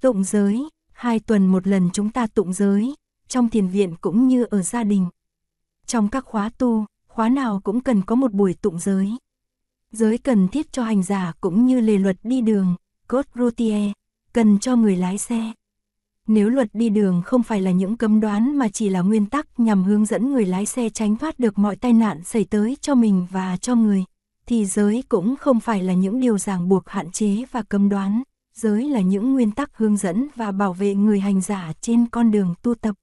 Tụng giới, hai tuần một lần chúng ta tụng giới, trong thiền viện cũng như ở gia đình. Trong các khóa tu, khóa nào cũng cần có một buổi tụng giới. Giới cần thiết cho hành giả cũng như lề luật đi đường, code routier, cần cho người lái xe. Nếu luật đi đường không phải là những cấm đoán mà chỉ là nguyên tắc nhằm hướng dẫn người lái xe tránh thoát được mọi tai nạn xảy tới cho mình và cho người, thì giới cũng không phải là những điều ràng buộc hạn chế và cấm đoán, giới là những nguyên tắc hướng dẫn và bảo vệ người hành giả trên con đường tu tập.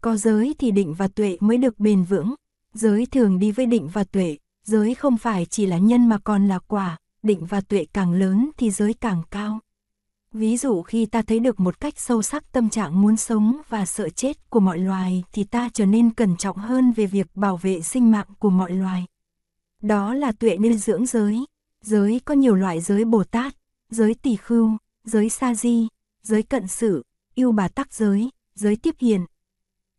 Có giới thì định và tuệ mới được bền vững, giới thường đi với định và tuệ, giới không phải chỉ là nhân mà còn là quả, định và tuệ càng lớn thì giới càng cao. Ví dụ khi ta thấy được một cách sâu sắc tâm trạng muốn sống và sợ chết của mọi loài thì ta trở nên cẩn trọng hơn về việc bảo vệ sinh mạng của mọi loài. Đó là tuệ nên dưỡng giới. Giới có nhiều loại giới Bồ Tát, giới tỳ khưu, giới sa di, giới cận sự, yêu bà tắc giới, giới tiếp hiền.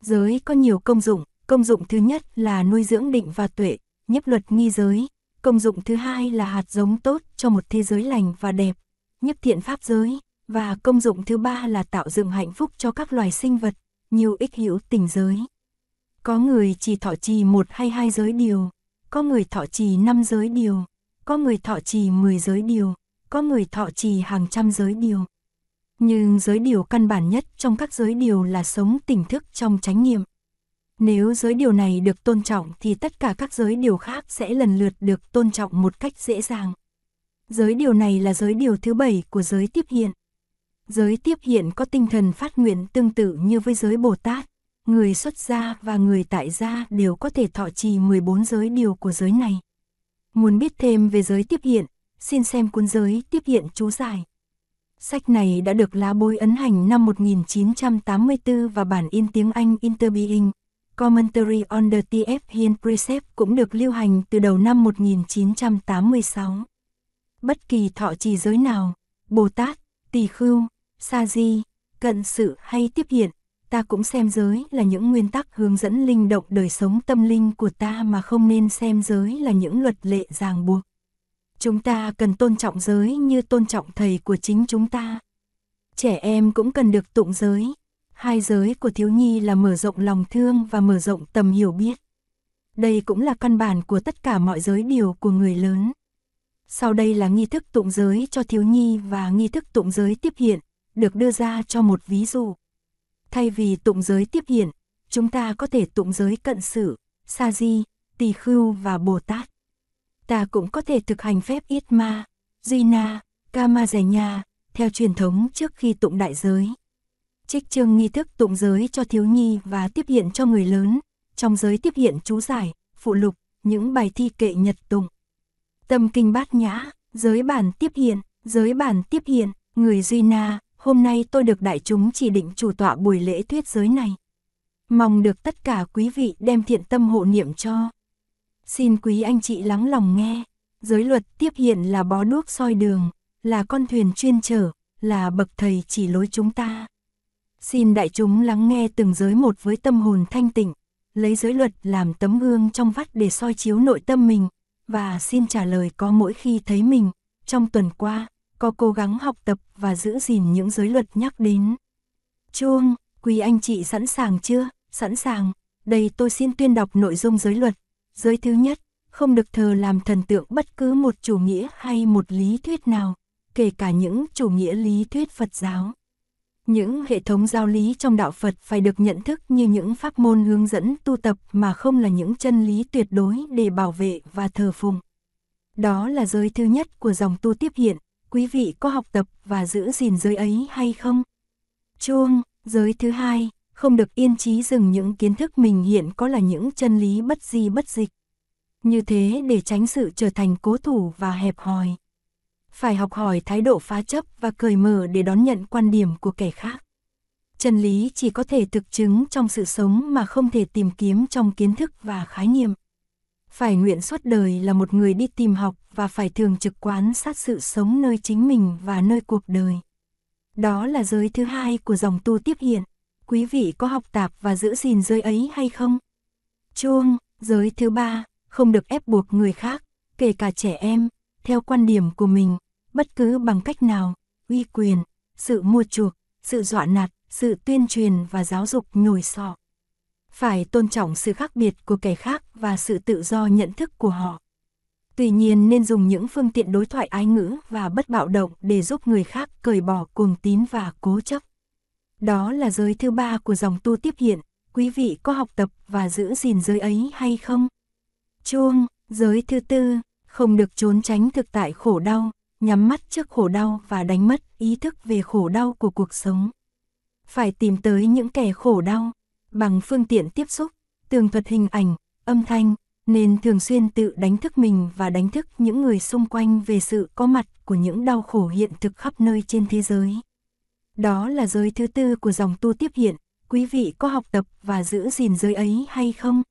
Giới có nhiều công dụng, công dụng thứ nhất là nuôi dưỡng định và tuệ, nhấp luật nghi giới. Công dụng thứ hai là hạt giống tốt cho một thế giới lành và đẹp, nhấp thiện pháp giới. Và công dụng thứ ba là tạo dựng hạnh phúc cho các loài sinh vật, nhiều ích hữu tình giới. Có người chỉ thọ trì một hay hai giới điều, có người thọ trì năm giới điều, có người thọ trì 10 giới điều, có người thọ trì hàng trăm giới điều. Nhưng giới điều căn bản nhất trong các giới điều là sống tỉnh thức trong chánh niệm. Nếu giới điều này được tôn trọng thì tất cả các giới điều khác sẽ lần lượt được tôn trọng một cách dễ dàng. Giới điều này là giới điều thứ bảy của giới tiếp hiện. Giới tiếp hiện có tinh thần phát nguyện tương tự như với giới Bồ Tát. Người xuất gia và người tại gia đều có thể thọ trì 14 giới điều của giới này. Muốn biết thêm về giới tiếp hiện, xin xem cuốn giới tiếp hiện chú giải. Sách này đã được lá bôi ấn hành năm 1984 và bản in tiếng Anh Interbeing. Commentary on the TF Hien Precept cũng được lưu hành từ đầu năm 1986. Bất kỳ thọ trì giới nào, Bồ Tát, Tỳ Khưu, Sa Di, Cận Sự hay Tiếp Hiện, ta cũng xem giới là những nguyên tắc hướng dẫn linh động đời sống tâm linh của ta mà không nên xem giới là những luật lệ ràng buộc. Chúng ta cần tôn trọng giới như tôn trọng thầy của chính chúng ta. Trẻ em cũng cần được tụng giới. Hai giới của thiếu nhi là mở rộng lòng thương và mở rộng tầm hiểu biết. Đây cũng là căn bản của tất cả mọi giới điều của người lớn. Sau đây là nghi thức tụng giới cho thiếu nhi và nghi thức tụng giới tiếp hiện, được đưa ra cho một ví dụ. Thay vì tụng giới tiếp hiện, chúng ta có thể tụng giới cận sử, sa di, tỳ khưu và Bồ Tát. Ta cũng có thể thực hành phép Yết Ma, Duy Na, Kama Giải Nha, theo truyền thống trước khi tụng đại giới. Trích chương nghi thức tụng giới cho thiếu nhi và tiếp hiện cho người lớn, trong giới tiếp hiện chú giải, phụ lục, những bài thi kệ nhật tụng. Tâm kinh bát nhã, giới bản tiếp hiện, giới bản tiếp hiện, người Duy Na, hôm nay tôi được đại chúng chỉ định chủ tọa buổi lễ thuyết giới này. Mong được tất cả quý vị đem thiện tâm hộ niệm cho. Xin quý anh chị lắng lòng nghe, giới luật tiếp hiện là bó đuốc soi đường, là con thuyền chuyên chở, là bậc thầy chỉ lối chúng ta. Xin đại chúng lắng nghe từng giới một với tâm hồn thanh tịnh, lấy giới luật làm tấm gương trong vắt để soi chiếu nội tâm mình, và xin trả lời có mỗi khi thấy mình, trong tuần qua, có cố gắng học tập và giữ gìn những giới luật nhắc đến. Chuông, quý anh chị sẵn sàng chưa? Sẵn sàng, đây tôi xin tuyên đọc nội dung giới luật. Giới thứ nhất, không được thờ làm thần tượng bất cứ một chủ nghĩa hay một lý thuyết nào, kể cả những chủ nghĩa lý thuyết Phật giáo. Những hệ thống giáo lý trong đạo Phật phải được nhận thức như những pháp môn hướng dẫn tu tập mà không là những chân lý tuyệt đối để bảo vệ và thờ phụng. Đó là giới thứ nhất của dòng tu tiếp hiện, quý vị có học tập và giữ gìn giới ấy hay không? Chuông, giới thứ hai, không được yên trí dừng những kiến thức mình hiện có là những chân lý bất di bất dịch. Như thế để tránh sự trở thành cố thủ và hẹp hòi. Phải học hỏi thái độ phá chấp và cởi mở để đón nhận quan điểm của kẻ khác. Chân lý chỉ có thể thực chứng trong sự sống mà không thể tìm kiếm trong kiến thức và khái niệm phải nguyện suốt đời là một người đi tìm học và phải thường trực quán sát sự sống nơi chính mình và nơi cuộc đời. Đó là giới thứ hai của dòng tu tiếp hiện. Quý vị có học tạp và giữ gìn giới ấy hay không? Chuông, giới thứ ba, không được ép buộc người khác, kể cả trẻ em, theo quan điểm của mình, bất cứ bằng cách nào, uy quyền, sự mua chuộc, sự dọa nạt, sự tuyên truyền và giáo dục nhồi sọ. Phải tôn trọng sự khác biệt của kẻ khác và sự tự do nhận thức của họ. Tuy nhiên nên dùng những phương tiện đối thoại ái ngữ và bất bạo động để giúp người khác cởi bỏ cuồng tín và cố chấp. Đó là giới thứ ba của dòng tu tiếp hiện, quý vị có học tập và giữ gìn giới ấy hay không? Chuông, giới thứ tư, không được trốn tránh thực tại khổ đau, nhắm mắt trước khổ đau và đánh mất ý thức về khổ đau của cuộc sống. Phải tìm tới những kẻ khổ đau, bằng phương tiện tiếp xúc, tường thuật hình ảnh, âm thanh, nên thường xuyên tự đánh thức mình và đánh thức những người xung quanh về sự có mặt của những đau khổ hiện thực khắp nơi trên thế giới. Đó là giới thứ tư của dòng tu tiếp hiện, quý vị có học tập và giữ gìn giới ấy hay không?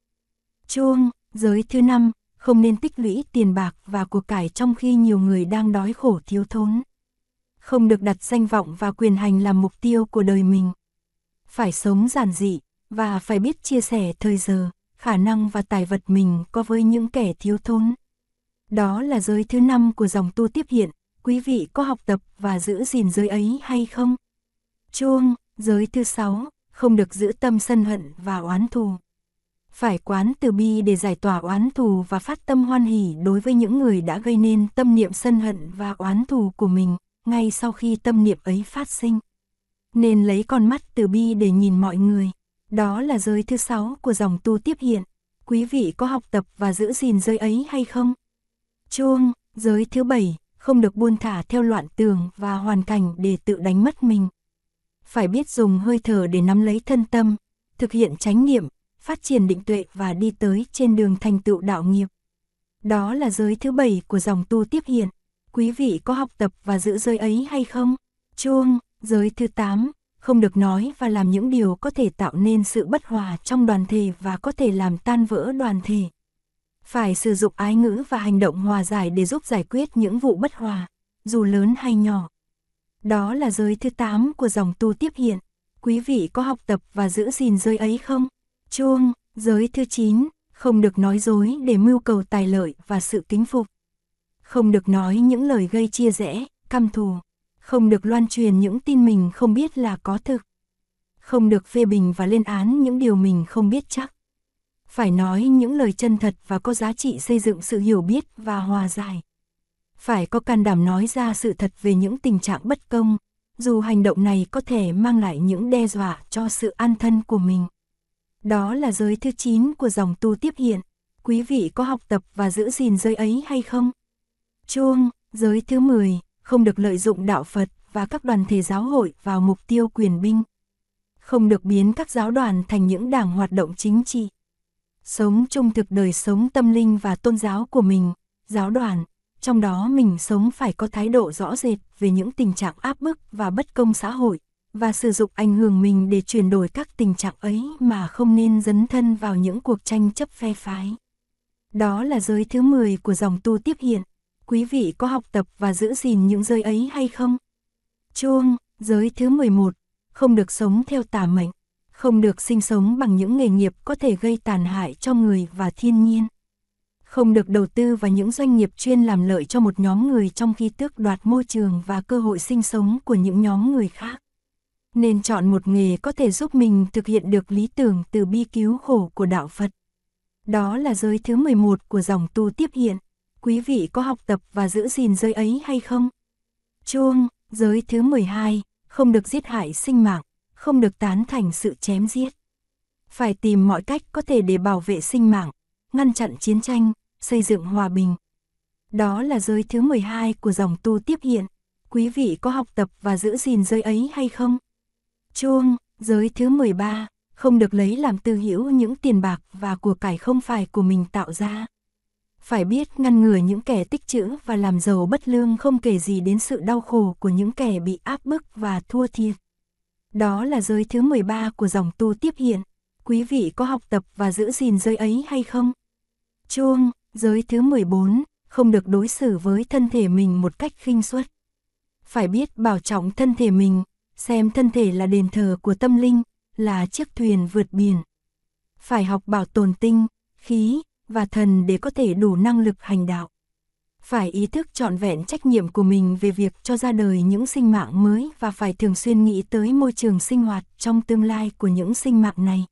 Chuông, giới thứ năm, không nên tích lũy tiền bạc và của cải trong khi nhiều người đang đói khổ thiếu thốn. Không được đặt danh vọng và quyền hành làm mục tiêu của đời mình. Phải sống giản dị, và phải biết chia sẻ thời giờ, khả năng và tài vật mình có với những kẻ thiếu thốn. Đó là giới thứ năm của dòng tu tiếp hiện, quý vị có học tập và giữ gìn giới ấy hay không? Chuông, giới thứ sáu, không được giữ tâm sân hận và oán thù. Phải quán từ bi để giải tỏa oán thù và phát tâm hoan hỷ đối với những người đã gây nên tâm niệm sân hận và oán thù của mình, ngay sau khi tâm niệm ấy phát sinh. Nên lấy con mắt từ bi để nhìn mọi người. Đó là giới thứ sáu của dòng tu tiếp hiện. Quý vị có học tập và giữ gìn giới ấy hay không? Chuông, giới thứ bảy, không được buôn thả theo loạn tường và hoàn cảnh để tự đánh mất mình. Phải biết dùng hơi thở để nắm lấy thân tâm, thực hiện chánh niệm, phát triển định tuệ và đi tới trên đường thành tựu đạo nghiệp. Đó là giới thứ bảy của dòng tu tiếp hiện. Quý vị có học tập và giữ giới ấy hay không? Chuông, giới thứ tám, không được nói và làm những điều có thể tạo nên sự bất hòa trong đoàn thể và có thể làm tan vỡ đoàn thể. Phải sử dụng ái ngữ và hành động hòa giải để giúp giải quyết những vụ bất hòa, dù lớn hay nhỏ. Đó là giới thứ 8 của dòng tu tiếp hiện. Quý vị có học tập và giữ gìn giới ấy không? Chuông, giới thứ 9, không được nói dối để mưu cầu tài lợi và sự kính phục. Không được nói những lời gây chia rẽ, căm thù không được loan truyền những tin mình không biết là có thực. Không được phê bình và lên án những điều mình không biết chắc. Phải nói những lời chân thật và có giá trị xây dựng sự hiểu biết và hòa giải. Phải có can đảm nói ra sự thật về những tình trạng bất công, dù hành động này có thể mang lại những đe dọa cho sự an thân của mình. Đó là giới thứ 9 của dòng tu tiếp hiện. Quý vị có học tập và giữ gìn giới ấy hay không? Chuông, giới thứ 10, không được lợi dụng đạo Phật và các đoàn thể giáo hội vào mục tiêu quyền binh. Không được biến các giáo đoàn thành những đảng hoạt động chính trị. Sống trung thực đời sống tâm linh và tôn giáo của mình, giáo đoàn, trong đó mình sống phải có thái độ rõ rệt về những tình trạng áp bức và bất công xã hội, và sử dụng ảnh hưởng mình để chuyển đổi các tình trạng ấy mà không nên dấn thân vào những cuộc tranh chấp phe phái. Đó là giới thứ 10 của dòng tu tiếp hiện quý vị có học tập và giữ gìn những giới ấy hay không? Chuông, giới thứ 11, không được sống theo tà mệnh, không được sinh sống bằng những nghề nghiệp có thể gây tàn hại cho người và thiên nhiên. Không được đầu tư vào những doanh nghiệp chuyên làm lợi cho một nhóm người trong khi tước đoạt môi trường và cơ hội sinh sống của những nhóm người khác. Nên chọn một nghề có thể giúp mình thực hiện được lý tưởng từ bi cứu khổ của đạo Phật. Đó là giới thứ 11 của dòng tu tiếp hiện quý vị có học tập và giữ gìn giới ấy hay không? Chuông, giới thứ 12, không được giết hại sinh mạng, không được tán thành sự chém giết. Phải tìm mọi cách có thể để bảo vệ sinh mạng, ngăn chặn chiến tranh, xây dựng hòa bình. Đó là giới thứ 12 của dòng tu tiếp hiện. Quý vị có học tập và giữ gìn giới ấy hay không? Chuông, giới thứ 13, không được lấy làm tư hữu những tiền bạc và của cải không phải của mình tạo ra phải biết ngăn ngừa những kẻ tích trữ và làm giàu bất lương không kể gì đến sự đau khổ của những kẻ bị áp bức và thua thiệt. Đó là giới thứ 13 của dòng tu tiếp hiện. Quý vị có học tập và giữ gìn giới ấy hay không? Chuông, giới thứ 14, không được đối xử với thân thể mình một cách khinh suất. Phải biết bảo trọng thân thể mình, xem thân thể là đền thờ của tâm linh, là chiếc thuyền vượt biển. Phải học bảo tồn tinh, khí, và thần để có thể đủ năng lực hành đạo. phải ý thức trọn vẹn trách nhiệm của mình về việc cho ra đời những sinh mạng mới và phải thường xuyên nghĩ tới môi trường sinh hoạt trong tương lai của những sinh mạng này.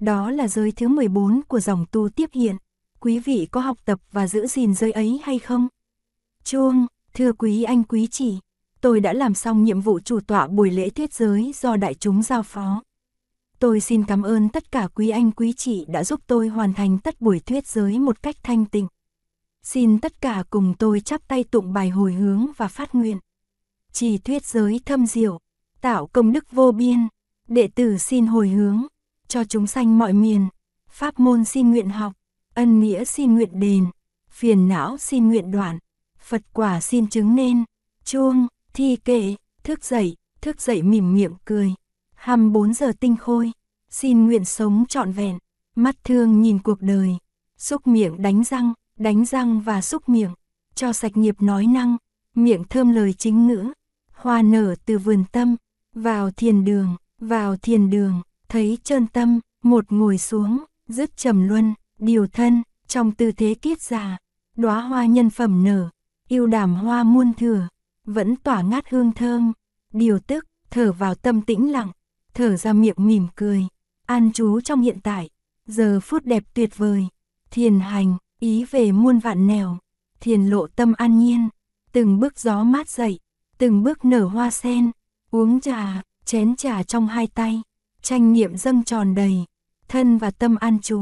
Đó là giới thứ 14 của dòng tu tiếp hiện. Quý vị có học tập và giữ gìn giới ấy hay không? Chuông, thưa quý anh quý chị, tôi đã làm xong nhiệm vụ chủ tọa buổi lễ thuyết giới do đại chúng giao phó. Tôi xin cảm ơn tất cả quý anh quý chị đã giúp tôi hoàn thành tất buổi thuyết giới một cách thanh tịnh. Xin tất cả cùng tôi chắp tay tụng bài hồi hướng và phát nguyện. Chỉ thuyết giới thâm diệu, tạo công đức vô biên, đệ tử xin hồi hướng, cho chúng sanh mọi miền, pháp môn xin nguyện học, ân nghĩa xin nguyện đền, phiền não xin nguyện đoạn, Phật quả xin chứng nên, chuông, thi kệ, thức dậy, thức dậy mỉm miệng cười, 24 giờ tinh khôi, xin nguyện sống trọn vẹn, mắt thương nhìn cuộc đời, xúc miệng đánh răng, đánh răng và xúc miệng, cho sạch nghiệp nói năng, miệng thơm lời chính ngữ, hoa nở từ vườn tâm, vào thiền đường, vào thiền đường, thấy trơn tâm, một ngồi xuống, dứt trầm luân, điều thân, trong tư thế kiết già, đóa hoa nhân phẩm nở, yêu đàm hoa muôn thừa, vẫn tỏa ngát hương thơm, điều tức, thở vào tâm tĩnh lặng, thở ra miệng mỉm cười, an trú trong hiện tại, giờ phút đẹp tuyệt vời, thiền hành, ý về muôn vạn nẻo, thiền lộ tâm an nhiên, từng bước gió mát dậy, từng bước nở hoa sen, uống trà, chén trà trong hai tay, tranh niệm dâng tròn đầy, thân và tâm an trú,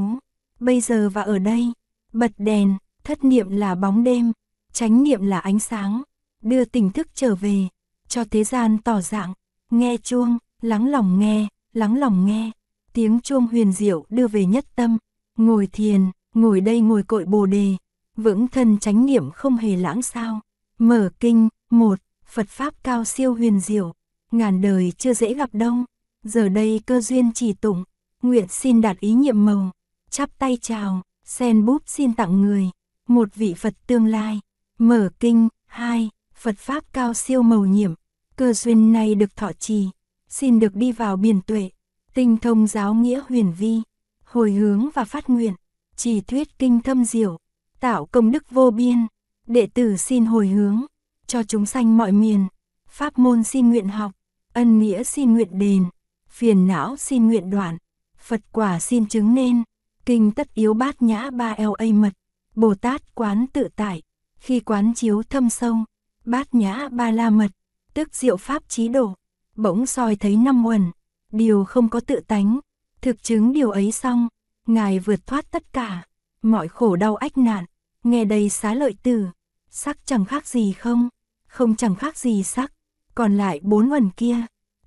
bây giờ và ở đây, bật đèn, thất niệm là bóng đêm, chánh niệm là ánh sáng, đưa tỉnh thức trở về, cho thế gian tỏ dạng, nghe chuông, lắng lòng nghe, lắng lòng nghe, tiếng chuông huyền diệu đưa về nhất tâm, ngồi thiền, ngồi đây ngồi cội bồ đề, vững thân chánh niệm không hề lãng sao. Mở kinh, một, Phật Pháp cao siêu huyền diệu, ngàn đời chưa dễ gặp đông giờ đây cơ duyên chỉ tụng, nguyện xin đạt ý nhiệm màu, chắp tay chào, sen búp xin tặng người, một vị Phật tương lai, mở kinh, hai, Phật Pháp cao siêu màu nhiệm, cơ duyên này được thọ trì, xin được đi vào biển tuệ, tinh thông giáo nghĩa huyền vi, hồi hướng và phát nguyện, trì thuyết kinh thâm diệu, tạo công đức vô biên, đệ tử xin hồi hướng, cho chúng sanh mọi miền, pháp môn xin nguyện học, ân nghĩa xin nguyện đền, phiền não xin nguyện đoạn, Phật quả xin chứng nên, kinh tất yếu bát nhã ba LA mật, Bồ Tát quán tự tại, khi quán chiếu thâm sâu, bát nhã ba la mật, tức diệu pháp trí độ, bỗng soi thấy năm uẩn, điều không có tự tánh, thực chứng điều ấy xong, Ngài vượt thoát tất cả, mọi khổ đau ách nạn, nghe đây xá lợi tử, sắc chẳng khác gì không, không chẳng khác gì sắc, còn lại bốn uẩn kia,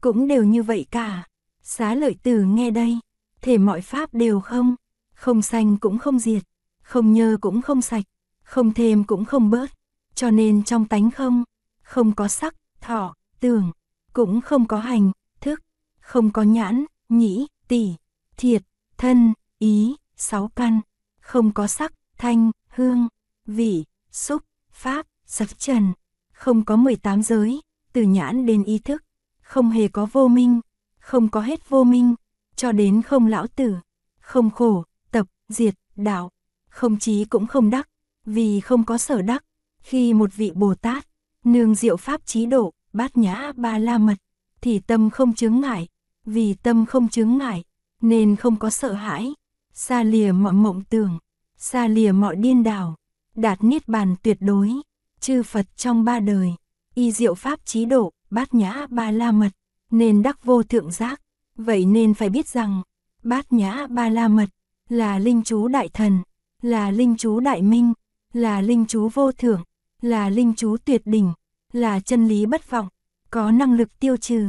cũng đều như vậy cả. Xá lợi tử nghe đây, thể mọi pháp đều không, không xanh cũng không diệt, không nhơ cũng không sạch, không thêm cũng không bớt, cho nên trong tánh không, không có sắc, thọ, tưởng, cũng không có hành, thức, không có nhãn, nhĩ, tỷ, thiệt, thân, ý, sáu căn, không có sắc, thanh, hương, vị, xúc, pháp, sắc trần, không có 18 giới, từ nhãn đến ý thức, không hề có vô minh, không có hết vô minh, cho đến không lão tử, không khổ, tập, diệt, đạo, không trí cũng không đắc, vì không có sở đắc, khi một vị Bồ Tát, nương diệu pháp trí độ, bát nhã ba la mật, thì tâm không chướng ngại, vì tâm không chướng ngại, nên không có sợ hãi, xa lìa mọi mộng tưởng, xa lìa mọi điên đảo, đạt niết bàn tuyệt đối, chư Phật trong ba đời, y diệu pháp trí độ, bát nhã ba la mật, nên đắc vô thượng giác, vậy nên phải biết rằng, bát nhã ba la mật, là linh chú đại thần, là linh chú đại minh, là linh chú vô thưởng, là linh chú tuyệt đỉnh, là chân lý bất vọng, có năng lực tiêu trừ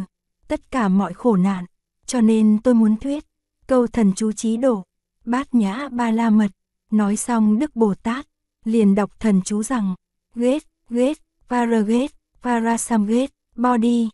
tất cả mọi khổ nạn, cho nên tôi muốn thuyết câu thần chú trí độ, bát nhã ba la mật, nói xong Đức Bồ Tát, liền đọc thần chú rằng, Ghét, ghét, Varaget, Varasamget, Body,